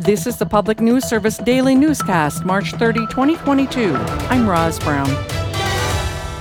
This is the Public News Service Daily Newscast, March 30, 2022. I'm Roz Brown.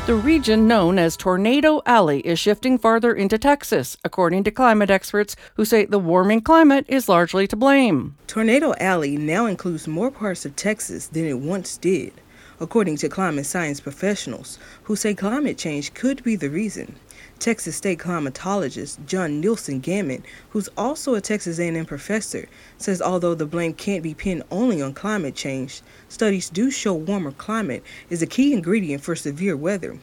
The region known as Tornado Alley is shifting farther into Texas, according to climate experts who say the warming climate is largely to blame. Tornado Alley now includes more parts of Texas than it once did, according to climate science professionals who say climate change could be the reason. Texas State climatologist John Nielsen Gammon, who's also a Texas A&M professor, says although the blame can't be pinned only on climate change, studies do show warmer climate is a key ingredient for severe weather.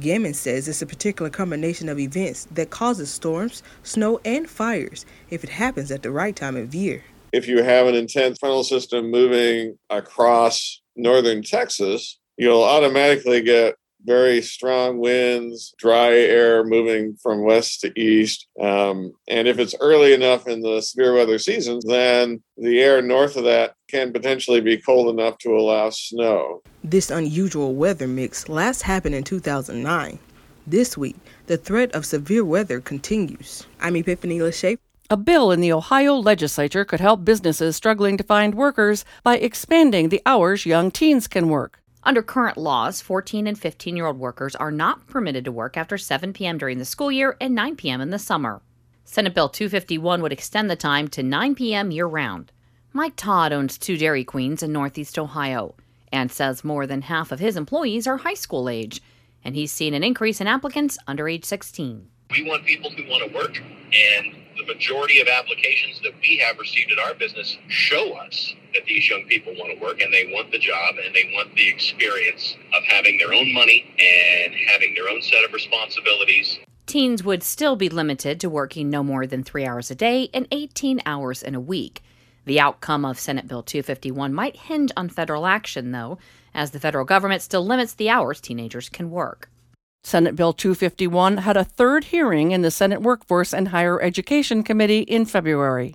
Gammon says it's a particular combination of events that causes storms, snow, and fires if it happens at the right time of year. If you have an intense frontal system moving across northern Texas, you'll automatically get very strong winds, dry air moving from west to east. Um, and if it's early enough in the severe weather season, then the air north of that can potentially be cold enough to allow snow. This unusual weather mix last happened in 2009. This week, the threat of severe weather continues. I'm Epiphany Lachey. A bill in the Ohio legislature could help businesses struggling to find workers by expanding the hours young teens can work. Under current laws, 14 and 15 year old workers are not permitted to work after 7 p.m. during the school year and 9 p.m. in the summer. Senate Bill 251 would extend the time to 9 p.m. year round. Mike Todd owns two Dairy Queens in Northeast Ohio and says more than half of his employees are high school age, and he's seen an increase in applicants under age 16. We want people who want to work, and the majority of applications that we have received at our business show us that these young people want to work and they want the job and they want the experience of having their own money and having their own set of responsibilities. Teens would still be limited to working no more than three hours a day and 18 hours in a week. The outcome of Senate Bill 251 might hinge on federal action, though, as the federal government still limits the hours teenagers can work. Senate Bill 251 had a third hearing in the Senate Workforce and Higher Education Committee in February.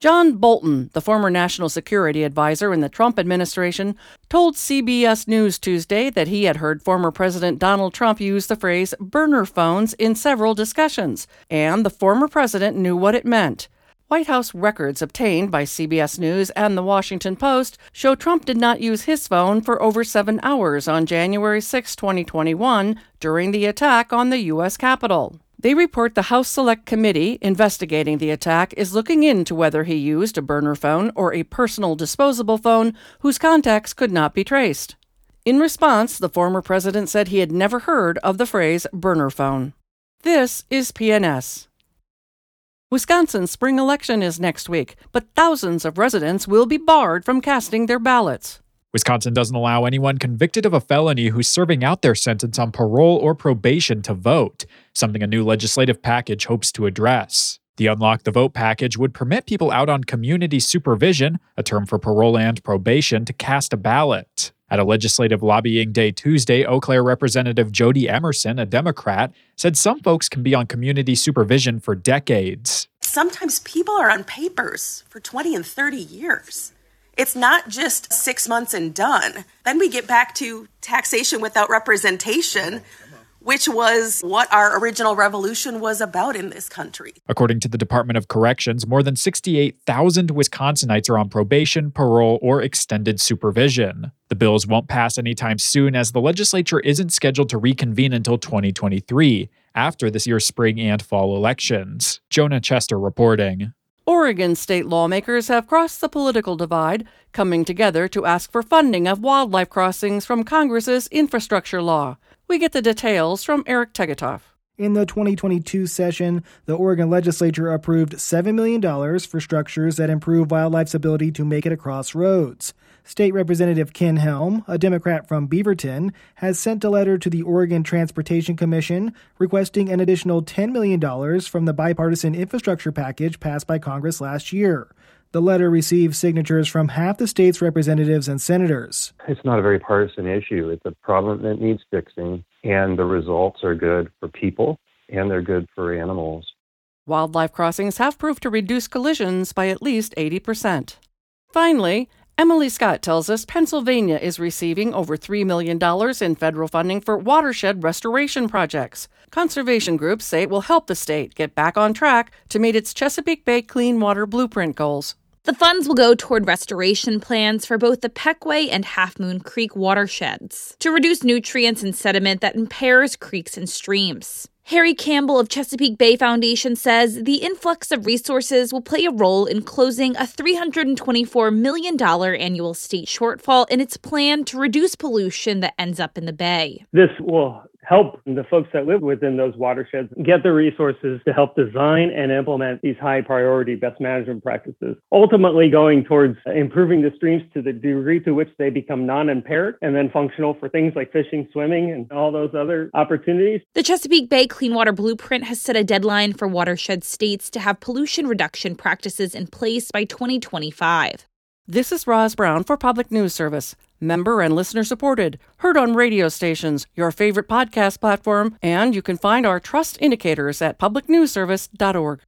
John Bolton, the former national security advisor in the Trump administration, told CBS News Tuesday that he had heard former President Donald Trump use the phrase burner phones in several discussions, and the former president knew what it meant. White House records obtained by CBS News and The Washington Post show Trump did not use his phone for over seven hours on January 6, 2021, during the attack on the U.S. Capitol. They report the House Select Committee investigating the attack is looking into whether he used a burner phone or a personal disposable phone whose contacts could not be traced. In response, the former president said he had never heard of the phrase burner phone. This is PNS. Wisconsin's spring election is next week, but thousands of residents will be barred from casting their ballots. Wisconsin doesn't allow anyone convicted of a felony who's serving out their sentence on parole or probation to vote, something a new legislative package hopes to address. The Unlock the Vote package would permit people out on community supervision, a term for parole and probation, to cast a ballot. At a legislative lobbying day Tuesday, Eau Claire Representative Jodi Emerson, a Democrat, said some folks can be on community supervision for decades. Sometimes people are on papers for 20 and 30 years. It's not just six months and done. Then we get back to taxation without representation, which was what our original revolution was about in this country. According to the Department of Corrections, more than 68,000 Wisconsinites are on probation, parole, or extended supervision. The bills won't pass anytime soon as the legislature isn't scheduled to reconvene until 2023, after this year's spring and fall elections. Jonah Chester reporting. Oregon state lawmakers have crossed the political divide, coming together to ask for funding of wildlife crossings from Congress's infrastructure law. We get the details from Eric Tegethoff. In the 2022 session, the Oregon legislature approved $7 million for structures that improve wildlife's ability to make it across roads. State Representative Ken Helm, a Democrat from Beaverton, has sent a letter to the Oregon Transportation Commission requesting an additional $10 million from the bipartisan infrastructure package passed by Congress last year. The letter received signatures from half the state's representatives and senators. It's not a very partisan issue. It's a problem that needs fixing, and the results are good for people and they're good for animals. Wildlife crossings have proved to reduce collisions by at least 80%. Finally, Emily Scott tells us Pennsylvania is receiving over $3 million in federal funding for watershed restoration projects. Conservation groups say it will help the state get back on track to meet its Chesapeake Bay Clean Water Blueprint goals. The funds will go toward restoration plans for both the Pequea and Half Moon Creek watersheds to reduce nutrients and sediment that impairs creeks and streams. Harry Campbell of Chesapeake Bay Foundation says the influx of resources will play a role in closing a $324 million annual state shortfall in its plan to reduce pollution that ends up in the bay. This will help the folks that live within those watersheds get the resources to help design and implement these high priority best management practices, ultimately going towards improving the streams to the degree to which they become non impaired and then functional for things like fishing, swimming, and all those other opportunities. The Chesapeake Bay Clean Water Blueprint has set a deadline for watershed states to have pollution reduction practices in place by 2025. This is Roz Brown for Public News Service. Member and listener supported, heard on radio stations, your favorite podcast platform, and you can find our trust indicators at publicnewsservice.org.